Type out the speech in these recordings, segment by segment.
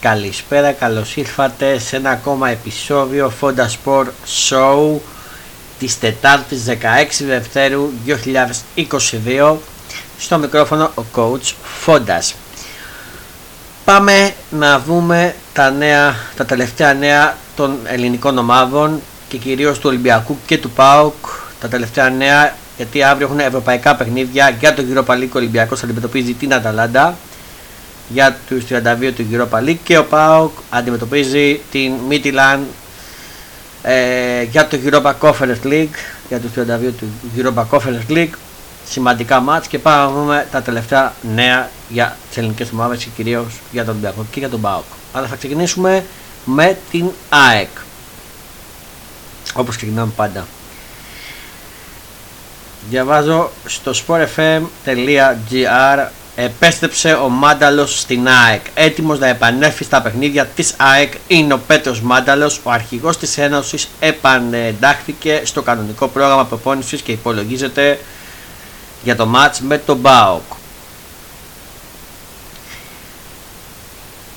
Καλησπέρα, καλώς ήρθατε σε ένα ακόμα επεισόδιο Fonda Sport Show της Τετάρτης 16 Δευτέρου 2022 στο μικρόφωνο ο coach Fondas. Πάμε να δούμε τα, νέα, τα τελευταία νέα των ελληνικών ομάδων και κυρίως του Ολυμπιακού και του ΠΑΟΚ. Τα τελευταία νέα γιατί αύριο έχουν ευρωπαϊκά παιχνίδια για τον Europa League. Ολυμπιακός αντιμετωπίζει την Αταλάντα για τους 32 του Europa League και ο ΠΑΟΚ αντιμετωπίζει την Μίτιλαν ε, για το Europa Conference League για τους 32 του Europa Conference League. Σημαντικά μάτς και πάμε να δούμε τα τελευταία νέα για τις ελληνικές ομάδες και κυρίως για τον Ολυμπιακό και για τον ΠΑΟΚ. Αλλά θα ξεκινήσουμε με την ΑΕΚ. Όπως ξεκινάμε πάντα. Διαβάζω στο sportfm.gr επέστρεψε ο Μάνταλος στην ΑΕΚ. Έτοιμος να επανέλθει στα παιχνίδια της ΑΕΚ είναι ο Πέτρος Μάνταλος. Ο αρχηγός της Ένωσης επανεντάχθηκε στο κανονικό πρόγραμμα προπόνησης και υπολογίζεται για το μάτς με τον ΠΑΟΚ.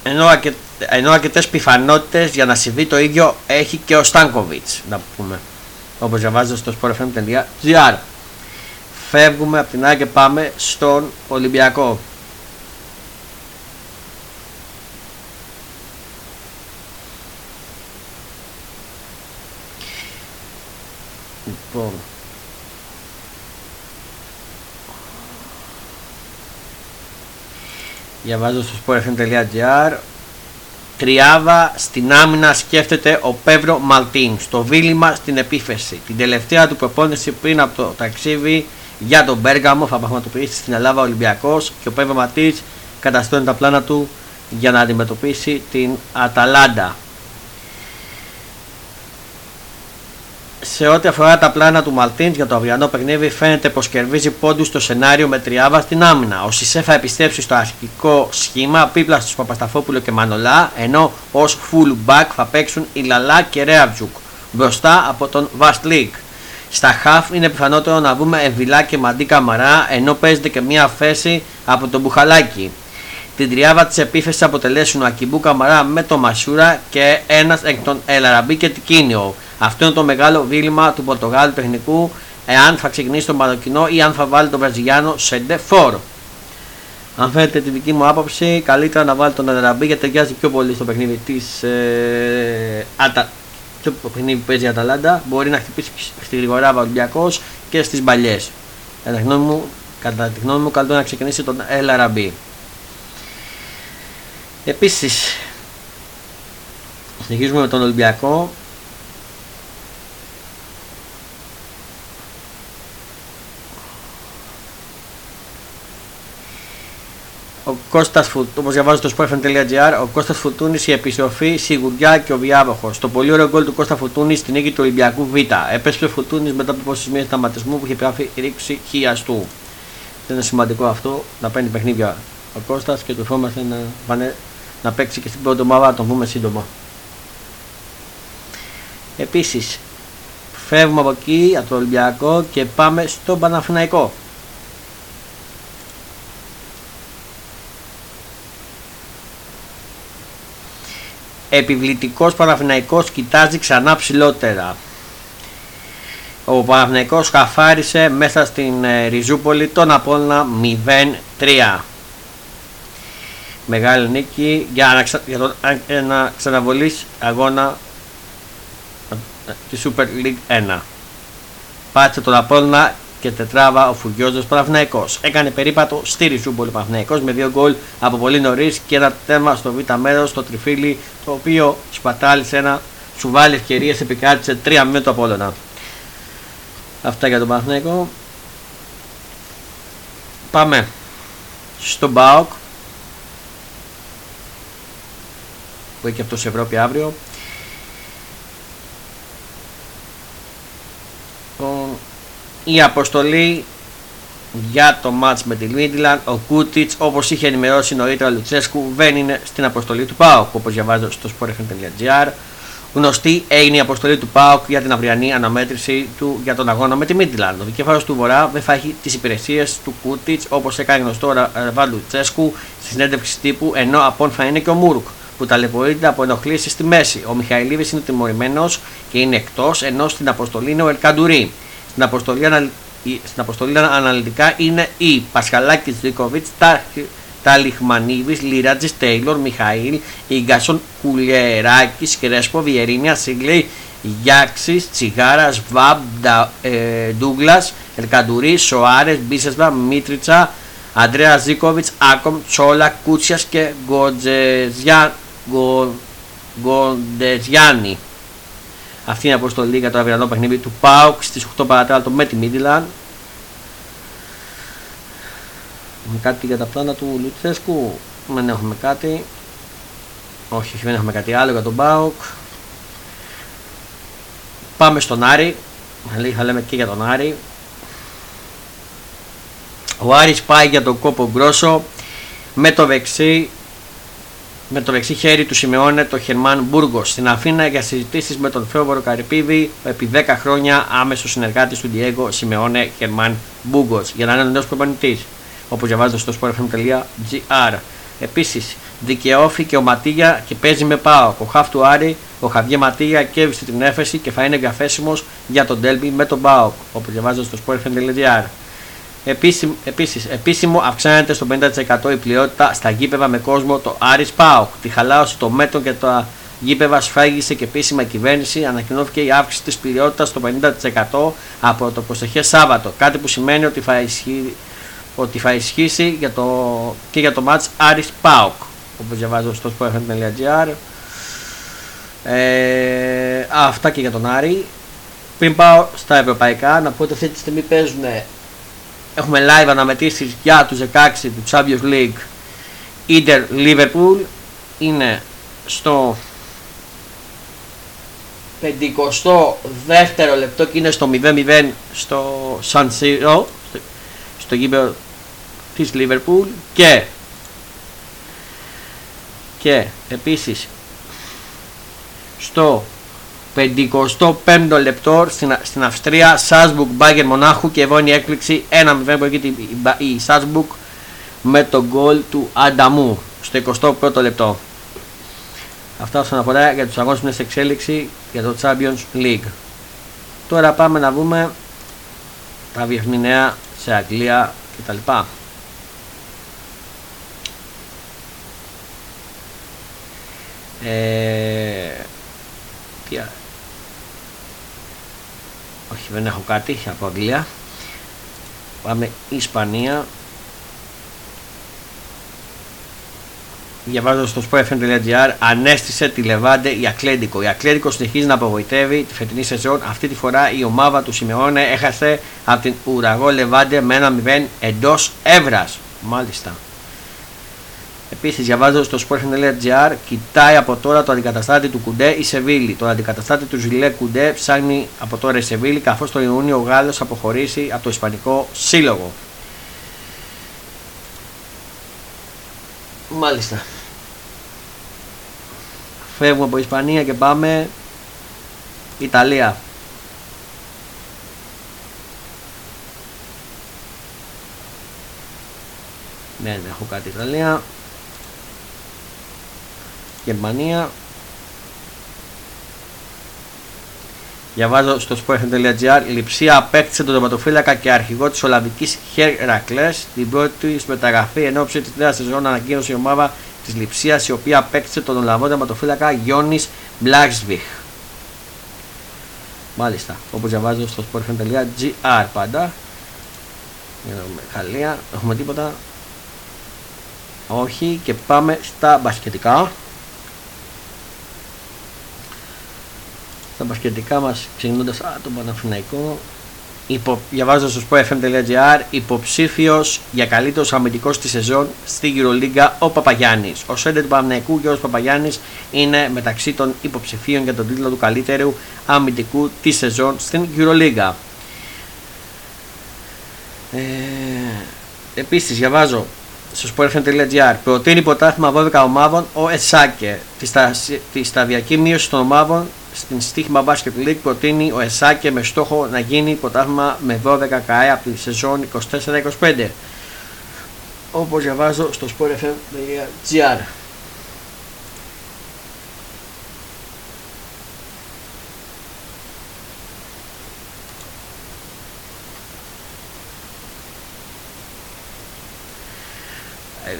Ενώ, αρκε... ενώ αρκετές πιθανότητες για να συμβεί το ίδιο έχει και ο Στάνκοβιτς, να πούμε. Όπως διαβάζω στο sportfm.gr φεύγουμε από την ΑΕΚ και πάμε στον Ολυμπιακό. Λοιπόν. Διαβάζω στο sportfm.gr Τριάβα στην άμυνα σκέφτεται ο Πεύρο Μαλτίν. Στο βίλημα στην επίθεση. Την τελευταία του προπόνηση πριν από το ταξίδι για τον Μπέργαμο θα πραγματοποιήσει στην Ελλάδα ο Ολυμπιακός και ο Πέβα Ματής καταστώνει τα πλάνα του για να αντιμετωπίσει την Αταλάντα. Σε ό,τι αφορά τα πλάνα του Μαλτίν για το αυριανό παιχνίδι, φαίνεται πως κερδίζει πόντους στο σενάριο με τριάβα στην άμυνα. Ο Σισε θα επιστρέψει στο αρχικό σχήμα πίπλα στους Παπασταφόπουλο και Μανολά, ενώ ως full back θα παίξουν η Λαλά και Ρέαβτζουκ μπροστά από τον Βαστλίκ. Στα χαφ είναι πιθανότερο να δούμε Εβιλά και Μαντί Καμαρά ενώ παίζεται και μια θέση από τον Μπουχαλάκι. Την τριάβα της επίθεσης αποτελέσουν ο Ακιμπού Καμαρά με τον Μασούρα και ένας εκ των Ελαραμπή και Τικίνιο. Αυτό είναι το μεγάλο δίλημα του Πορτογάλου τεχνικού εάν θα ξεκινήσει τον Μαροκινό ή αν θα βάλει τον Βραζιλιάνο σε φόρ. Αν θέλετε τη δική μου άποψη, καλύτερα να βάλει τον Ελαραμπή γιατί ταιριάζει πιο πολύ στο παιχνίδι της ε, το παιχνίδι που παίζει η Αταλάντα μπορεί να χτυπήσει στη γρηγορά Ολυμπιακό και στις παλιέ. Κατά τη γνώμη μου, κατά τη γνώμη μου καλύτερο να ξεκινήσει τον LRB. Επίσης, συνεχίζουμε με τον Ολυμπιακό ο Κώστας όπως διαβάζω στο sportfm.gr, ο Κώστας Φουτούνης η επιστροφή, σιγουριά και ο διάβοχος. Το πολύ ωραίο γκολ του Κώστα Φουτούνη στην νίκη του Ολυμπιακού Β. Έπεσε ο Φουτούνης μετά από πόσε μήνε σταματισμού που είχε πάθει ρήξη χιαστού. Δεν είναι σημαντικό αυτό να παίρνει παιχνίδια ο Κώστας και του ευχόμαστε να, να παίξει και στην πρώτη ομάδα, να τον δούμε σύντομα. Επίσης, φεύγουμε από εκεί, από το Ολυμπιακό και πάμε στο Παναθηναϊκό. Επιβλητικός Παναθηναϊκός κοιτάζει ξανά ψηλότερα. Ο Παναθηναϊκός χαφάρισε μέσα στην ε, Ριζούπολη τον Απόλλωνα 0-3. Μεγάλη νίκη για να, για τον, ένα ξαναβολής αγώνα ε, τη Super League 1. Πάτσε τον Απόλλωνα και τετράβα ο Φουγιώζο Παναθυναϊκό. Έκανε περίπατο στη Ριζούμπολη Παναθυναϊκό με δύο γκολ από πολύ νωρίς και ένα τέρμα στο β' μέρος στο τριφύλι το οποίο σπατάλησε ένα σουβάλι ευκαιρίες επικράτησε 3 με το Απόλωνα. Αυτά για τον Παναθυναϊκό. Πάμε στον Μπάοκ που έχει αυτός σε Ευρώπη αύριο. Η αποστολή για το μάτς με τη Μίτλαν, ο Κούτιτς όπως είχε ενημερώσει νωρίτερα ο Λουτσέσκου δεν είναι στην αποστολή του ΠΑΟΚ όπως διαβάζω στο sportfm.gr Γνωστή έγινε η αποστολή του ΠΑΟΚ για την αυριανή αναμέτρηση του για τον αγώνα με τη Μίτλαν. Ο δικέφαλο του Βορρά δεν θα έχει τις υπηρεσίες του Κούτιτ όπως έκανε γνωστό ο Ραβάλ Λουτσέσκου στη συνέντευξη τύπου, ενώ απόν θα είναι και ο Μούρκ που που ταλαιπωρείται από ενοχλήσεις στη μέση. Ο Μιχαηλίδης είναι τιμωρημένος και είναι εκτός, ενώ στην αποστολή είναι ο Ελκαντουρί. Στην αποστολή, στην αποστολή αναλυτικά είναι η Πασχαλάκης Ζήκοβιτς, Ταλιχμανίδη, Λίρατζη, Τέιλορ, Μιχαήλ, Ιγκασον, Κουλιεράκης, Κρέσπο, Βιερίνια, Σίγλεϊ, Γιάξης, Τσιγάρας, Βαμπ, ε, Ντούγκλας, Ελκαντουρί, Σοάρες, Μπίσεσβα, Μίτριτσα, Αντρέα Ζήκοβιτς, Άκομ, Τσόλα, Κούτσιας και Γκοντεζιάννη. Αυτή είναι η αποστολή για το αυριανό παιχνίδι του ΠΑΟΚ στις 8 παρατέταρτο με τη Μίτιλαν. Έχουμε κάτι για τα πλάνα του Λουτσέσκου; Δεν έχουμε κάτι. Όχι, δεν έχουμε κάτι άλλο για τον ΠΑΟΚ. Πάμε στον Άρη. Θα λέμε και για τον Άρη. Ο Άρης πάει για τον κόπο γκρόσο με το δεξί με το δεξί χέρι του σημειώνεται το Χερμάν Μπούργος στην Αθήνα για συζητήσεις με τον Φέοβορο Καρυπίδη, επί 10 χρόνια άμεσος συνεργάτης του Διέγκο Σιμεώνε Χερμάν Μπούγκο, για να είναι ο νέος προπονητής, όπω διαβάζετε στο sportfm.gr. Επίσης, δικαιώθηκε ο Ματίγια και παίζει με πάω. Ο Χαφ του Άρη, ο Χαβιέ Ματίγια κέβησε την έφεση και θα είναι διαθέσιμος για τον Ντέλμπι με τον Πάοκ, όπω διαβάζετε στο sportfm.gr. Επίση, επίσης, επίσημο αυξάνεται στο 50% η πλειότητα στα γήπεδα με κόσμο το Άρης ΠΑΟΚ. Τη χαλάωση των μέτρων και τα γήπεδα σφράγισε και επίσημα κυβέρνηση. Ανακοινώθηκε η αύξηση της πλειότητας στο 50% από το προσεχές Σάββατο. Κάτι που σημαίνει ότι θα, ισχύ, ότι θα ισχύσει για το, και για το μάτς Άρης ΠΑΟΚ. Όπως διαβάζω στο sportfm.gr. Ε, αυτά και για τον Άρη. Πριν πάω στα ευρωπαϊκά, να πω ότι αυτή τη στιγμή παίζουν Έχουμε live αναμετρήσεις για τους 16 του Champions League. Inter Liverpool είναι στο 52ο λεπτό και είναι στο 0-0 στο San Siro στο γήπεδο της Liverpool και και επίσης στο 55ο λεπτό στην, στην Αυστρία, Σάσμπουκ Μπάγκερ Μονάχου και εδώ είναι η έκπληξη 1-0 που έχει η, η Σάσμπουκ με το γκολ του Ανταμού στο 21ο λεπτό. Αυτά όσον αφορά για τους αγώνες που είναι σε εξέλιξη για το Champions League. Τώρα πάμε να δούμε τα διεθνή νέα σε Αγγλία κτλ. Ε, όχι δεν έχω κάτι από Αγγλία πάμε Ισπανία διαβάζω στο sportfm.gr ανέστησε τη Λεβάντε η Ακλέντικο. Η Ακλέντικο συνεχίζει να απογοητεύει τη φετινή σεζόν. Αυτή τη φορά η ομάδα του Σιμεώνε έχασε από την Ουραγό Λεβάντε με ένα 0 εντός Εύρα. Μάλιστα. Επίσης, διαβάζω στο sporting.gr κοιτάει από τώρα το αντικαταστάτη του Κουντέ η Σεβίλη. Το αντικαταστάτη του Ζιλέ Κουντέ ψάχνει από τώρα η Σεβίλη, καθώς το Ιούνιο ο Γάλλος αποχωρήσει από το Ισπανικό Σύλλογο. Μάλιστα. Φεύγουμε από Ισπανία και πάμε Ιταλία. Ναι, δεν έχω κάτι Ιταλία. Γερμανία. Διαβάζω στο sport.gr Λιψία απέκτησε τον τερματοφύλακα και αρχηγό της Ολλανδικής Χέρακλε. Την πρώτη μεταγραφή εν ώψη της νέας σεζόν ανακοίνωσε η ομάδα της Λιψία η οποία απέκτησε τον Ολλανδό τερματοφύλακα Γιόνι Μπλάξβιχ. Μάλιστα, όπως διαβάζω στο sport.gr πάντα. Για να δούμε. Γαλλία, έχουμε τίποτα; Όχι, και πάμε στα μπασκετικά. Τα μπασκετικά μας ξεκινώντας α, τον Παναθηναϊκό υπο, διαβάζω στο sportfm.gr υποψήφιος για καλύτερος αμυντικός της σεζόν στη Euroliga ο Παπαγιάννης. Ο σέντερ του Παναθηναϊκού Γιώργος Παπαγιάννης είναι μεταξύ των υποψηφίων για τον τίτλο του καλύτερου αμυντικού της σεζόν στην Euroliga. Ε, επίσης διαβάζω στο sportfm.gr προτείνει υποτάθμα 12 ομάδων ο Εσάκε τη, τη σταδιακή μείωση των ομάδων στην στοίχημα Basket League προτείνει ο Εσάκε με στόχο να γίνει ποτάθμα με 12 ΚΑΕ από τη σεζόν 24-25 όπως διαβάζω στο sportfm.gr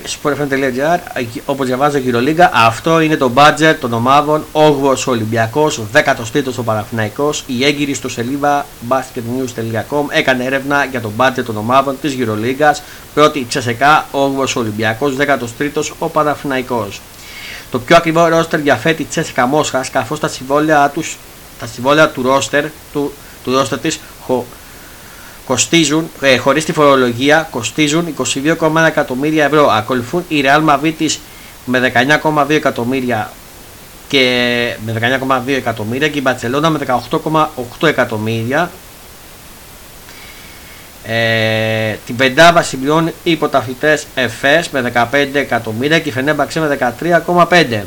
sportfm.gr όπως διαβάζω γυρολίγκα αυτό είναι το budget των ομάδων 8ος ο Ολυμπιακός 13ος ο Παναθηναϊκός η έγκυρη στο σελίδα basketnews.com έκανε έρευνα για το budget των ομάδων της γυρολίγκας. Πρώτη η Τσεσεκά 8ος ο Ολυμπιακός 13ος ο Παναθηναϊκός. Το πιο ακριβό ρόστερ διαθέτει η Τσέσικα Μόσχας καθώς τα συμβόλαια, τους, τα συμβόλαια του ρόστερ του, του ρόστερ της κοστίζουν, ε, χωρίς τη φορολογία, κοστίζουν 22,1 εκατομμύρια ευρώ. Ακολουθούν η Real Madrid με 19,2 εκατομμύρια και με 19,2 εκατομμύρια και η Μπαρσελόνα με 18,8 εκατομμύρια. Ε, την πεντάβα συμπληρώνει οι πρωταθλητές ΕΦΕΣ με 15 εκατομμύρια και η Φενέμπαξε με 13,5.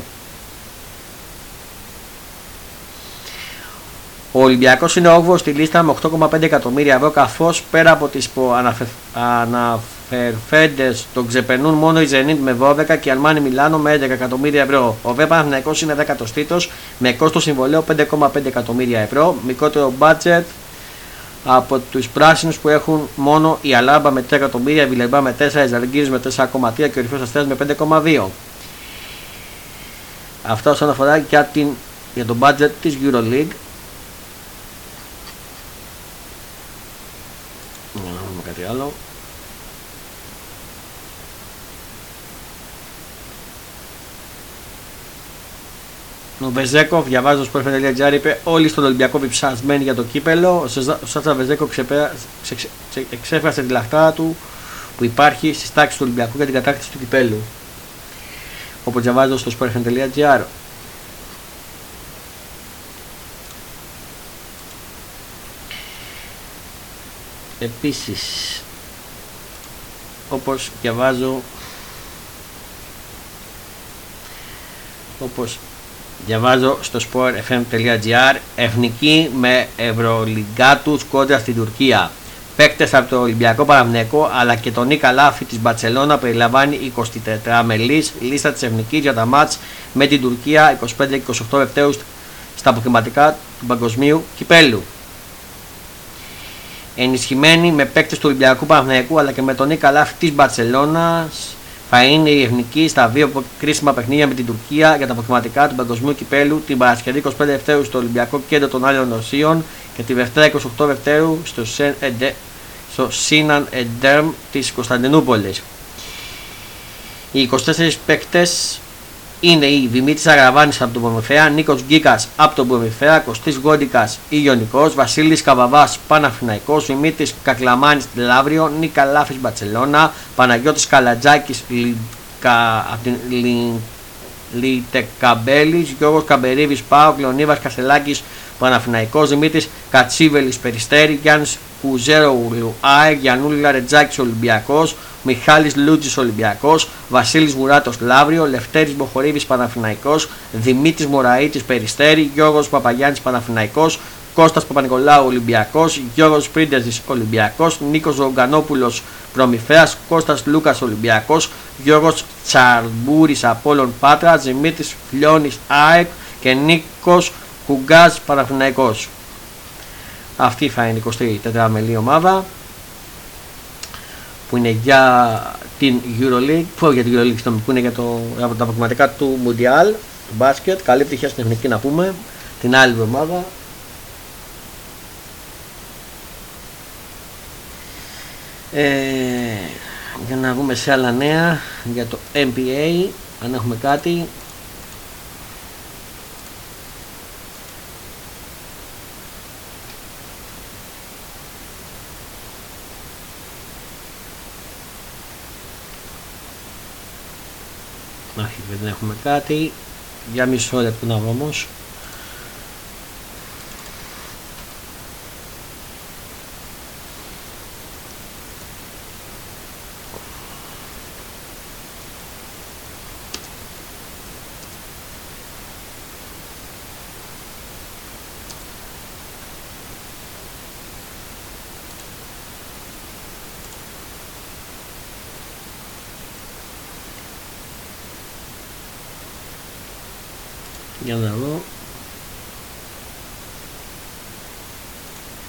Ο Ολυμπιακός είναι 8 στη λίστα με 8,5 εκατομμύρια ευρώ καθώς πέρα από τις που αναφερφέντες τον ξεπερνούν μόνο η Zenit με 12 και η Αλμάνι Μιλάνο με 11 εκατομμύρια ευρώ. Ο Β Παναθηναϊκός είναι 13ος με κόστος συμβολέου 5,5 εκατομμύρια ευρώ, μικρότερο budget από τους πράσινους που έχουν μόνο η Αλάμπα με 3 εκατομμύρια, η Βιλεμπά με 4, η Ζαλγκύρης με 4,3 και ο Ρυφός Αστέρας με 5,2. Αυτό όσον αφορά για, την, για το budget της EuroLeague κάτι άλλο. Ο Βεζέκοφ, διαβάζω στο Sportfm.gr, είπε όλοι στον Ολυμπιακό ψασμένοι για το κύπελο. Ο Σάτσα Βεζέκοφ εξέφρασε τη λαχτάρα του που υπάρχει στι τάξει του Ολυμπιακού για την κατάκτηση του κυπέλου. Όπως διαβάζω στο Sportfm.gr. Επίσης, όπως διαβάζω όπως διαβάζω στο sportfm.gr εθνική με ευρωλιγκάτους κόντρα στην Τουρκία. Παίκτες από το Ολυμπιακό Παραμνέκο αλλά και τον Νίκα Λάφη της Μπαρσελόνα περιλαμβάνει 24 μελής λίστα της εθνικής για τα μάτς με την Τουρκία 25-28 ευθέους στα αποκλειματικά του παγκοσμίου κυπέλου ενισχυμένη με παίκτες του Ολυμπιακού Παναθηναϊκού αλλά και με τον Νίκα Λάφη της Μπαρσελόνας. Θα είναι η εθνική στα δύο κρίσιμα παιχνίδια με την Τουρκία για τα αποκλειματικά του Παγκοσμίου Κυπέλου την Παρασκευή 25 Δευτέρου στο Ολυμπιακό Κέντρο των Άλλων Ρωσίων και τη Δευτέρα 28 Δευτέρου στο, στο Σίναν Εντέρμ της Κωνσταντινούπολης. Οι 24 παίκτες είναι οι Δημήτρης Αγραβάνη από τον Προμηθέα, Νίκος Γκίκας από τον Προμηθέα, Κωστής Γκόντικα Ιωνικό, Βασίλης Καβαβάς Παναφυναϊκό, Δημήτρης Κακλαμάνης Λαύριο, Νίκα Λάφης Μπαρσελόνα, Παναγιώτης Καλατζάκης από την Λιτεκαμπέλης, Γιώργος Καμπερίβη Πάο, Κλονίβα Καστελάκη Παναφυναϊκό, Δημήτρης Κατσίβελης Περιστέρη, Γιάννης Κουζέρο ΑΕΚ, Γιαννούλη Λαρετζάκης Ολυμπιακός, Μιχάλης Λούτζης Ολυμπιακός, Βασίλης Μουράτος Λαύριο, Λευτέρης Μποχορίδης Παναφυναϊκός, Δημήτρης Μωραΐτης Περιστέρη, Γιώργος Παπαγιάννης Παναφυναϊκός, Κώστας Παπανικολάου Ολυμπιακός, Γιώργος Πρίντεζης Ολυμπιακός, Νίκος Ρογκανόπουλος Προμηθέας, Κώστας Λούκας Ολυμπιακός, Γιώργος Τσαρμπούρης Απόλλων Πάτρας, Δημήτρης Φλιώνης ΑΕΚ και Νίκος Κουγκάς Παναφυναϊκός. Αυτή θα είναι η 24 μελή ομάδα που είναι για την EuroLeague, που για την EuroLeague, που είναι για το, από τα αποκλειματικά του Mundial, του μπάσκετ. Καλή επιτυχία στην εθνική να πούμε, την άλλη εβδομάδα. Ε, για να βγούμε σε άλλα νέα για το NBA, αν έχουμε κάτι. Όχι, δεν έχουμε κάτι. Για μισό λεπτό να βρω όμως.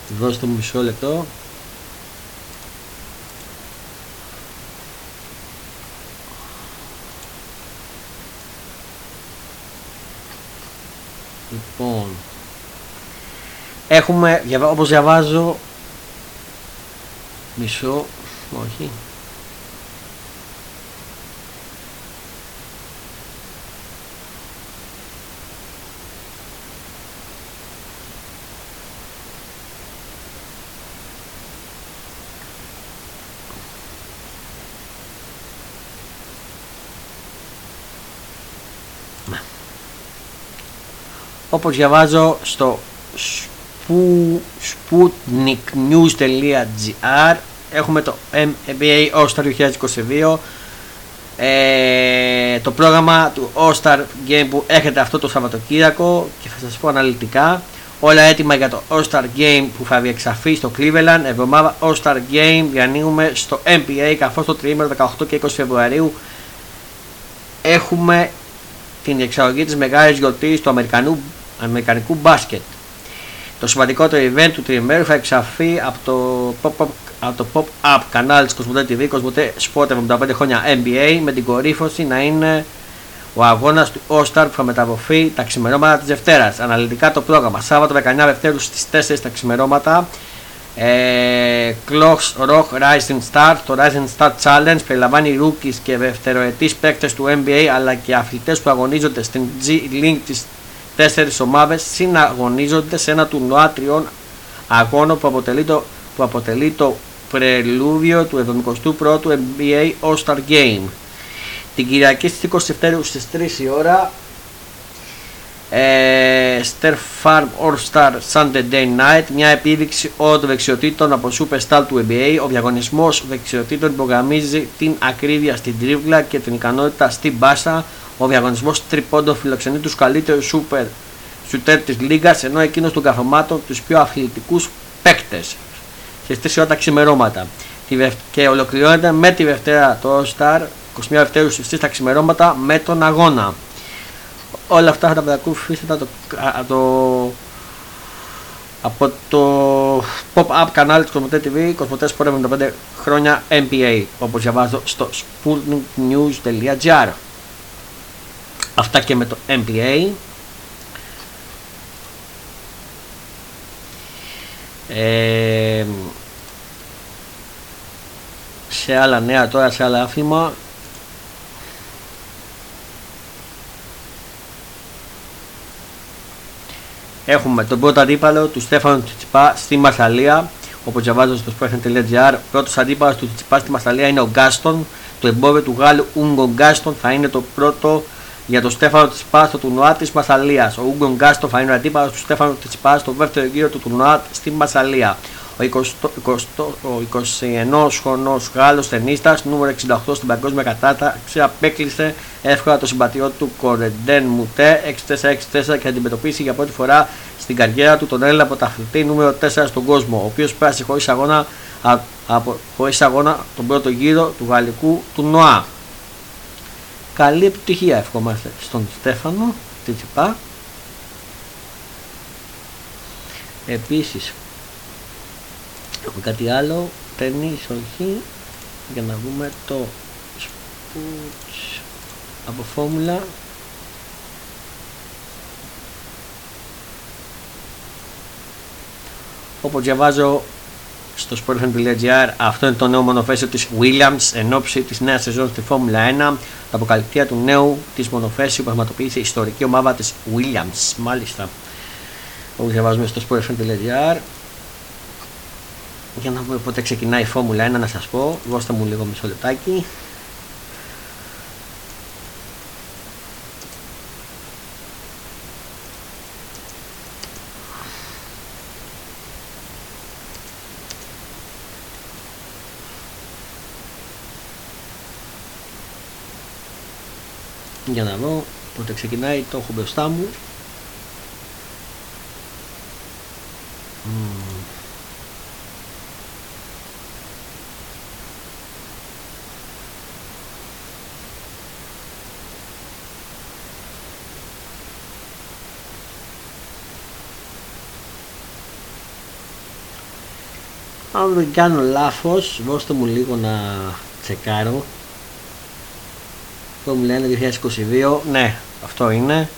Δώστε μου μισό λεπτό. Λοιπόν. Έχουμε, όπως διαβάζω, μισό, όχι, όπως διαβάζω στο sputniknews.gr έχουμε το NBA All-Star 2022 ε, το πρόγραμμα του All-Star Game που έρχεται αυτό το Σαββατοκύριακο και θα σας πω αναλυτικά όλα έτοιμα για το All-Star Game που θα διεξαφεί στο Cleveland. Εβδομάδα All-Star Game διανοίγουμε στο NBA καθώς το τριήμερο 18 και 20 Φεβρουαρίου έχουμε την διεξαγωγή της μεγάλης γιορτής του Αμερικανού αμερικανικού μπάσκετ. Το σημαντικότερο event του τριημέρου θα εξαφεί από το pop-up από το pop-up κανάλι της Κοσμοτέ TV, Κοσμοτέ Sport 75 χρόνια NBA με την κορύφωση να είναι ο αγώνας του All-Star που θα μεταδοθεί τα ξημερώματα της Δευτέρας. Αναλυτικά το πρόγραμμα. Σάββατο 19 Δευτέρου στις 4 τα ξημερώματα. Ε, Clocks Rock Rising Star. Το Rising Star Challenge περιλαμβάνει rookies και δευτεροετής παίκτες του NBA αλλά και αθλητές που αγωνίζονται στην G-Link της Τέσσερις ομάδες συναγωνίζονται σε ένα τουρνουά τριών αγώνων που αποτελεί το, που αποτελεί το πρελούδιο του 71ου NBA All-Star Game. Την Κυριακή στις 27 στις 3 η ώρα ε, Star Farm All-Star Sunday Day Night μια επίδειξη όρων δεξιοτήτων από Superstar του NBA. Ο διαγωνισμός δεξιοτήτων υπογραμμίζει την ακρίβεια στην τρίβλα και την ικανότητα στην μπάσα ο διαγωνισμός τριπώντων φιλοξενεί τους καλύτερους σούπερ σουτέρ της Λίγκα, ενώ εκείνος των καθομάτων τους πιο αθλητικούς παίκτες. Στις 3 ώρα τα ξημερώματα. Και ολοκληρώνεται με τη Δευτέρα το All Star, 21 Δευτέρου στις 3 τα ξημερώματα με τον αγώνα. Όλα αυτά θα τα παρακολουθήσετε το, το, από το pop-up κανάλι της Κοσμοτέ TV, Κοσμοτέ Sport 75 χρόνια NBA, όπως διαβάζω στο sputniknews.gr. Αυτά και με το MPA. Ε, σε άλλα νέα τώρα, σε άλλα άθλημα. Έχουμε τον πρώτο αντίπαλο του Στέφανου Τσιτσιπά στη Μασαλία. Όπως διαβάζω στο sportfm.gr, πρώτος αντίπαλος του Τσιτσιπά στη Μασαλία είναι ο Γκάστον. Το εμπόριο του Γάλλου Ούγκο Γκάστον θα είναι το πρώτο για τον Στέφανο Τσιπά στο τουρνουά της Μασαλίας. Ο Ούγκον Γκάστο θα είναι ο αντίπαλος του Στέφανο Τσιπά στο δεύτερο γύρο του τουρνουά στη Μασαλία. Ο 21 χρονο Γάλλος ταινίστα, νούμερο 68 στην παγκόσμια κατάταξη, απέκλεισε εύκολα το συμπατιό του Κορεντέν Μουτέ 6-4-6-4 και αντιμετωπίσει για πρώτη φορά στην καριέρα του τον Έλληνα πρωταθλητή νούμερο 4 στον κόσμο, ο οποίος πέρασε χωρίς αγώνα, χωρίς αγώνα τον πρώτο γύρο του γαλλικού τουρνουά. Καλή επιτυχία ευχόμαστε στον Στέφανο Τιτσιπά. Επίσης, έχουμε κάτι άλλο, ταινίς όχι, για να δούμε το σπούτς από φόρμουλα. Όπως διαβάζω στο sportfm.gr. Αυτό είναι το νέο μονοφέσιο της Williams εν ώψη της νέας σεζόν στη Φόρμουλα 1. Τα αποκαλυπτία του νέου της μονοφέσιου που πραγματοποίησε η ιστορική ομάδα της Williams. Μάλιστα. Όπως διαβάζουμε στο sportfm.gr. Για να δούμε πότε ξεκινάει η Φόρμουλα 1 να σας πω. Δώστε μου λίγο μισό λεπτάκι. Για να δω πότε ξεκινάει το έχω μπροστά μου. Αν δεν κάνω λάθος, δώστε μου λίγο να τσεκάρω αυτό μου λένε 2022. Ναι, αυτό είναι.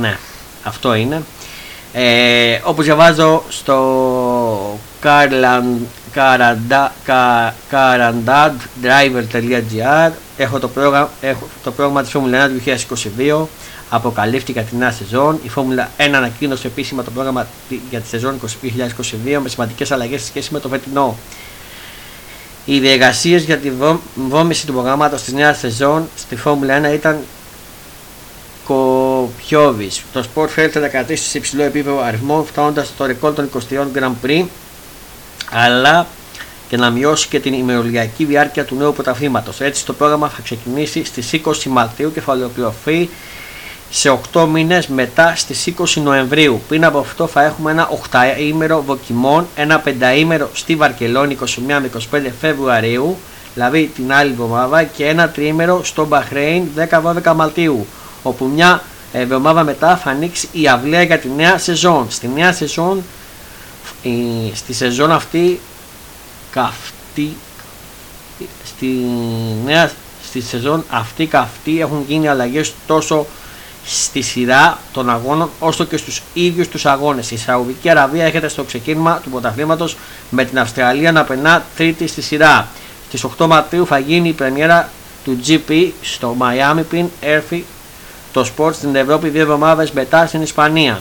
Ναι, αυτό είναι. Ε, όπως διαβάζω στο carandadriver.gr έχω το πρόγραμμα, έχω το πρόγραμμα της Φόρμουλα 1 του 2022 αποκαλύφθηκε την νέα σεζόν. Η Φόρμουλα 1 ανακοίνωσε επίσημα το πρόγραμμα για τη σεζόν 2022 με σημαντικές αλλαγές σε σχέση με το φετινό. Οι διεργασίες για τη δόμηση του προγράμματος της νέας σεζόν στη Φόρμουλα 1 ήταν κοπιώδεις. Το σπορ φέρεται να κρατήσει σε υψηλό επίπεδο αριθμό, φτάνοντας στο ρεκόρ των 23 Grand Prix, αλλά και να μειώσει και την ημερολογιακή διάρκεια του νέου πρωταθλήματος. Έτσι, το πρόγραμμα θα ξεκινήσει στις 20 Μαρτίου και θα ολοκληρωθεί σε 8 μήνες μετά στις 20 Νοεμβρίου. Πριν από αυτό θα έχουμε ένα 8ήμερο δοκιμών, ένα 5ήμερο στη Βαρκελόνη 21 με 25 Φεβρουαρίου, δηλαδή την άλλη εβδομάδα και ένα τριήμερο στο Μπαχρέιν 10-12 Μαρτίου, όπου μια εβδομάδα μετά θα ανοίξει η αυλαία για τη νέα σεζόν. Στη νέα σεζόν, στη σεζόν αυτή, καυτή, στη νέα στη σεζόν αυτή καυτή έχουν γίνει αλλαγές τόσο στη σειρά των αγώνων όσο και στους ίδιους τους αγώνες. Η Σαουδική Αραβία έρχεται στο ξεκίνημα του πρωταθλήματος με την Αυστραλία να περνά τρίτη στη σειρά. Στις 8 Μαΐου θα γίνει η πρεμιέρα του GP στο Miami πριν έρθει το σπορ στην Ευρώπη δύο εβδομάδες μετά στην Ισπανία.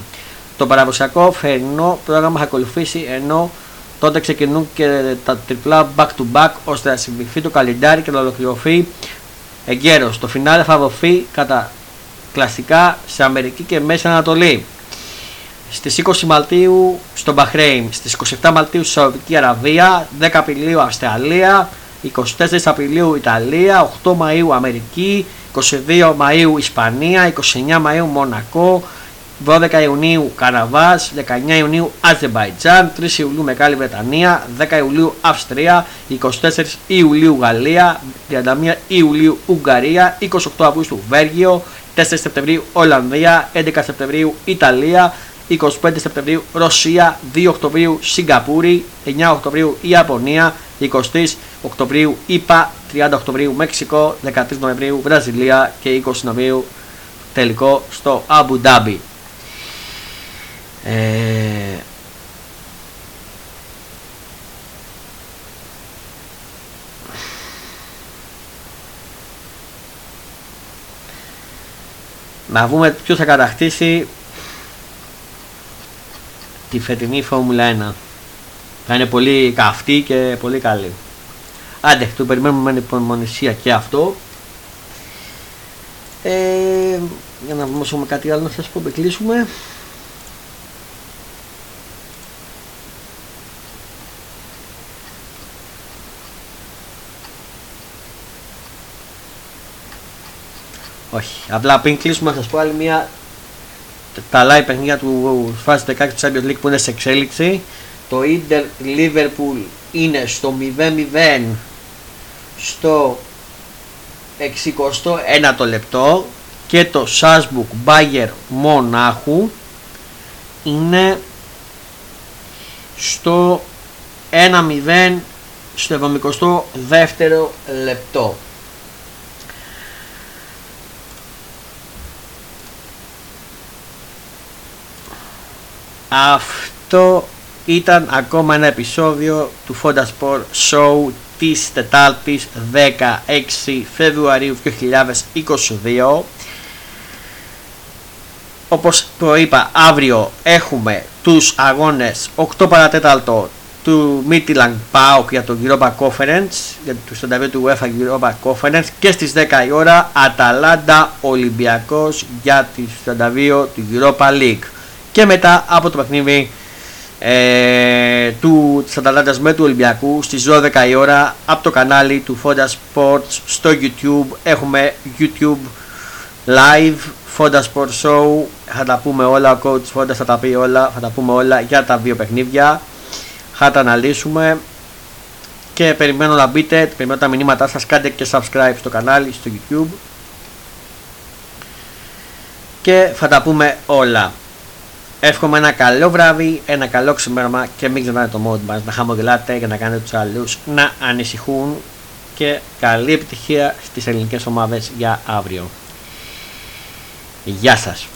Το παραδοσιακό θερινό πρόγραμμα θα ακολουθήσει ενώ τότε ξεκινούν και τα τριπλά back to back ώστε να συμβηθεί το καλεντάρι και να ολοκληρωθεί εγκαίρως. Το φινάλε θα δοθεί κατά κλασικά σε Αμερική και Μέση Ανατολή. Στις 20 Μαρτίου στο Μπαχρέιν, στις 27 Μαρτίου στη Σαουδική Αραβία, 10 Απριλίου Αυστραλία, 24 Απριλίου Ιταλία, 8 Μαΐου Αμερική, 22 Μαΐου Ισπανία, 29 Μαΐου Μονακό, 12 Ιουνίου Καραβάς, 19 Ιουνίου Αζερμπαϊτζάν, 3 Ιουλίου Μεγάλη Βρετανία, 10 Ιουλίου Αυστρία, 24 Ιουλίου Γαλλία, 31 Ιουλίου Ουγγαρία, 28 Αυγούστου Βέργιο, 4 Σεπτεμβρίου Ολλανδία, 11 Σεπτεμβρίου Ιταλία, 25 Σεπτεμβρίου Ρωσία, 2 Οκτωβρίου Σιγκαπούρη, 9 Οκτωβρίου Ιαπωνία, 23 Οκτωβρίου ΙΠΑ, 30 Οκτωβρίου Μέξικο, 13 Νοεμβρίου Βραζιλία και 20 Νοεμβρίου τελικό στο Αμπου Ντάμπι. Ε, να δούμε ποιος θα κατακτήσει τη φετινή Φόρμουλα 1. Θα είναι πολύ καυτή και πολύ καλή. Άντε, το περιμένουμε με υπομονησία και αυτό. Ε, για να δούμε κάτι άλλο να σας πω, κλείσουμε. Όχι. Απλά πριν κλείσουμε να σας πω άλλη μια τα live παιχνίδια του φάση 16 του Champions League που είναι σε εξέλιξη. Το Inter Liverpool είναι στο 0-0 στο 61 λεπτό και το Salzburg Bayer Μονάχου είναι στο 1-0 στο 72 λεπτό. Αυτό ήταν ακόμα ένα επεισόδιο του Fonda Sport Show της Τετάρτης 16 Φεβρουαρίου 2022 όπως προείπα αύριο έχουμε τους αγώνες 8 παρατέταλτο του Midland PAOK για το Europa Conference για το 32 του UEFA Europa Conference και στις 10 η ώρα Αταλάντα Ολυμπιακός για τη 32 του Europa League και μετά από το παιχνίδι ε, του της με του Ολυμπιακού στις 12 η ώρα από το κανάλι του Fonda Sports στο YouTube έχουμε YouTube live Fonda Sports Show. Θα τα πούμε όλα, ο coach Fonda θα τα πει όλα θα τα πούμε όλα για τα δύο παιχνίδια. Θα τα αναλύσουμε. Και περιμένω να μπείτε, περιμένω τα μηνύματά σας. Κάντε και subscribe στο κανάλι στο YouTube. Και θα τα πούμε όλα Εύχομαι ένα καλό βράδυ, ένα καλό ξημέρωμα και μην ξεχνάτε το mode μας να χαμογελάτε για να κάνετε τους άλλους να ανησυχούν και καλή επιτυχία στις ελληνικές ομάδες για αύριο. Γεια σας!